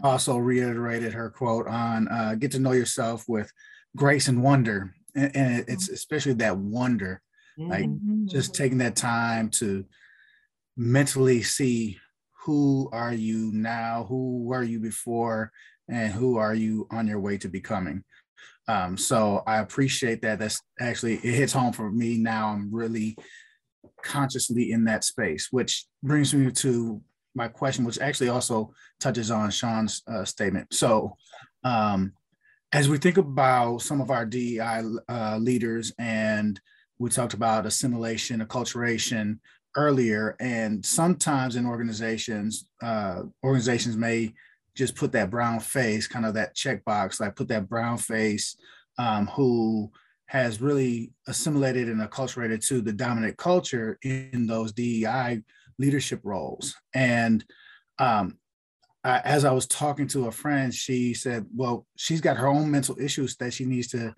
also reiterated her quote on uh, get to know yourself with grace and wonder. And, and it's especially that wonder, like mm-hmm. just taking that time to mentally see who are you now, who were you before, and who are you on your way to becoming. Um, so I appreciate that. That's actually it hits home for me now. I'm really consciously in that space, which brings me to my question, which actually also touches on Sean's uh, statement. So, um, as we think about some of our DEI uh, leaders, and we talked about assimilation, acculturation earlier, and sometimes in organizations, uh, organizations may just put that brown face, kind of that checkbox, like put that brown face, um, who has really assimilated and acculturated to the dominant culture in those DEI leadership roles. And um, I, as I was talking to a friend, she said, "Well, she's got her own mental issues that she needs to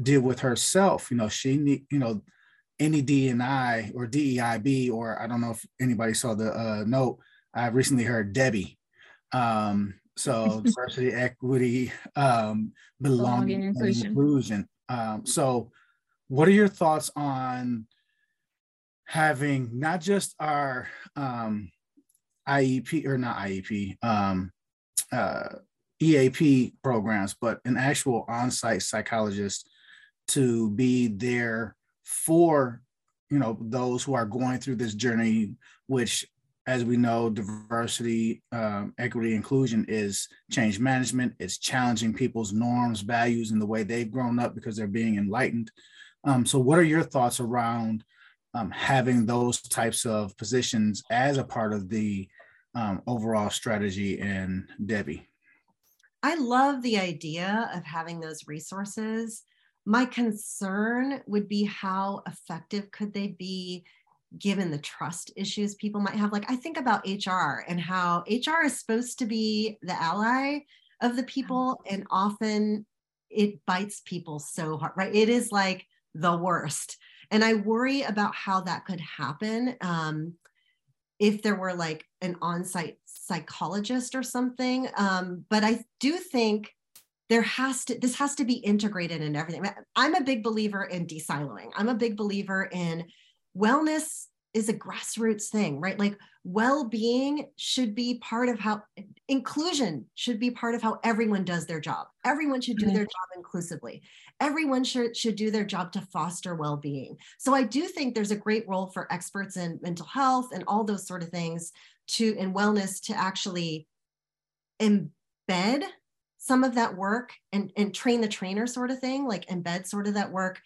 deal with herself. You know, she need, you know, any I or DEIB, or I don't know if anybody saw the uh, note. I recently heard DEBI. Um, so diversity, equity, um, belonging, belonging inclusion. inclusion. Um, so, what are your thoughts on having not just our um, IEP or not IEP, um, uh, EAP programs, but an actual on-site psychologist to be there for you know those who are going through this journey, which as we know, diversity, um, equity, inclusion is change management. It's challenging people's norms, values, and the way they've grown up because they're being enlightened. Um, so, what are your thoughts around um, having those types of positions as a part of the um, overall strategy? And Debbie, I love the idea of having those resources. My concern would be how effective could they be given the trust issues people might have. Like I think about HR and how HR is supposed to be the ally of the people, and often it bites people so hard, right? It is like the worst. And I worry about how that could happen um, if there were like an on site psychologist or something. Um, but I do think there has to this has to be integrated in everything i'm a big believer in de-siloing i'm a big believer in wellness is a grassroots thing, right? Like well-being should be part of how inclusion should be part of how everyone does their job. Everyone should do mm-hmm. their job inclusively. Everyone should, should do their job to foster well-being. So I do think there's a great role for experts in mental health and all those sort of things to in wellness to actually embed some of that work and, and train the trainer sort of thing, like embed sort of that work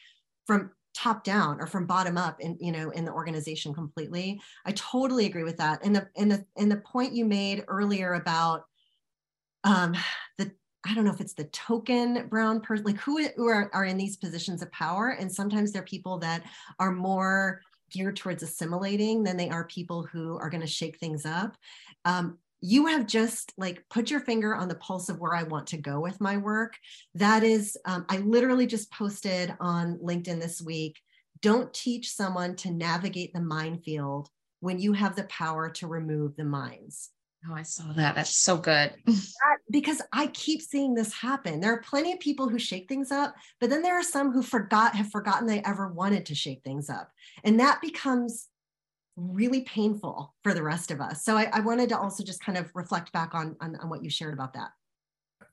from top down or from bottom up in you know in the organization completely. I totally agree with that. And the and the and the point you made earlier about um the i don't know if it's the token brown person like who, who are, are in these positions of power? And sometimes they're people that are more geared towards assimilating than they are people who are going to shake things up. Um, you have just like put your finger on the pulse of where I want to go with my work. That is, um, I literally just posted on LinkedIn this week don't teach someone to navigate the minefield when you have the power to remove the mines. Oh, I saw that. That's so good. that, because I keep seeing this happen. There are plenty of people who shake things up, but then there are some who forgot have forgotten they ever wanted to shake things up. And that becomes really painful for the rest of us. So I, I wanted to also just kind of reflect back on, on, on what you shared about that.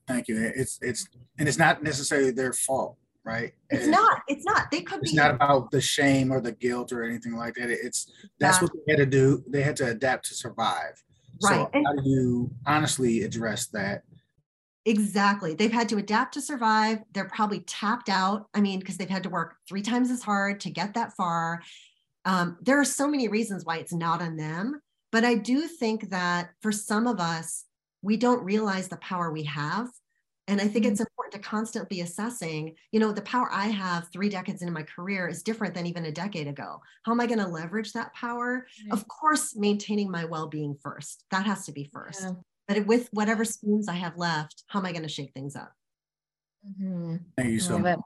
Thank you. It's it's and it's not necessarily their fault, right? It's, it's not. It's not. They could it's be. It's not about the shame or the guilt or anything like that. It's that's yeah. what they had to do. They had to adapt to survive. Right. So and, how do you honestly address that? Exactly. They've had to adapt to survive. They're probably tapped out. I mean, because they've had to work three times as hard to get that far. Um, there are so many reasons why it's not on them. But I do think that for some of us, we don't realize the power we have. And I think mm-hmm. it's important to constantly be assessing, you know, the power I have three decades into my career is different than even a decade ago. How am I going to leverage that power? Mm-hmm. Of course, maintaining my well being first. That has to be first. Yeah but with whatever spoons I have left, how am I going to shake things up? Mm-hmm. Thank you so much.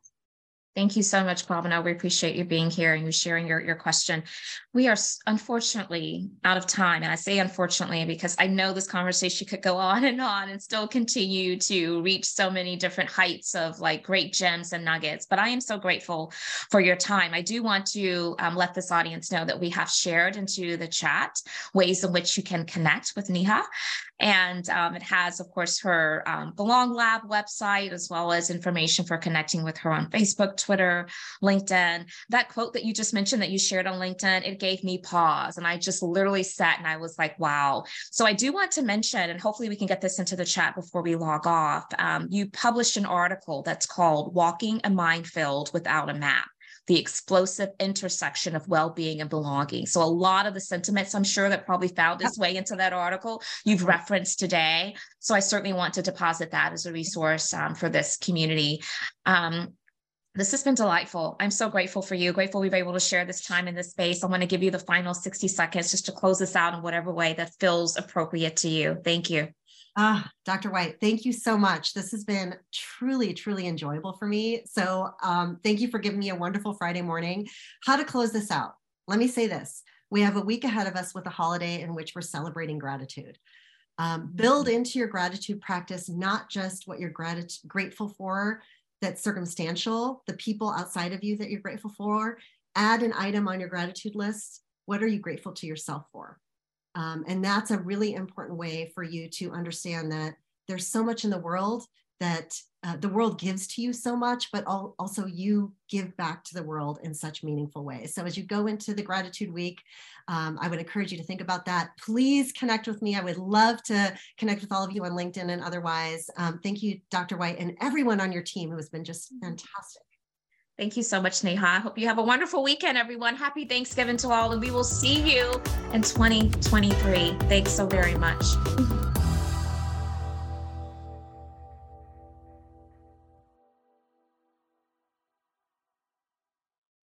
Thank you so much, Kwabena. We appreciate you being here and you sharing your, your question. We are unfortunately out of time. And I say unfortunately because I know this conversation could go on and on and still continue to reach so many different heights of like great gems and nuggets. But I am so grateful for your time. I do want to um, let this audience know that we have shared into the chat ways in which you can connect with Neha. And um, it has, of course, her um, Belong Lab website, as well as information for connecting with her on Facebook, Twitter, LinkedIn. That quote that you just mentioned that you shared on LinkedIn, it gave me pause. And I just literally sat and I was like, wow. So I do want to mention, and hopefully we can get this into the chat before we log off. Um, you published an article that's called Walking a Minefield Without a Map the explosive intersection of well-being and belonging. So a lot of the sentiments I'm sure that probably found its way into that article you've referenced today. So I certainly want to deposit that as a resource um, for this community. Um, this has been delightful. I'm so grateful for you. Grateful we've been able to share this time in this space. I want to give you the final 60 seconds just to close this out in whatever way that feels appropriate to you. Thank you. Ah, Dr. White, thank you so much. This has been truly, truly enjoyable for me. So um, thank you for giving me a wonderful Friday morning. How to close this out? Let me say this. We have a week ahead of us with a holiday in which we're celebrating gratitude. Um, build into your gratitude practice not just what you're grat- grateful for that's circumstantial, the people outside of you that you're grateful for. Add an item on your gratitude list. What are you grateful to yourself for? Um, and that's a really important way for you to understand that there's so much in the world that uh, the world gives to you so much, but al- also you give back to the world in such meaningful ways. So as you go into the gratitude week, um, I would encourage you to think about that. Please connect with me. I would love to connect with all of you on LinkedIn and otherwise. Um, thank you, Dr. White, and everyone on your team who has been just fantastic. Thank you so much, Neha. I hope you have a wonderful weekend, everyone. Happy Thanksgiving to all, and we will see you in 2023. Thanks so very much.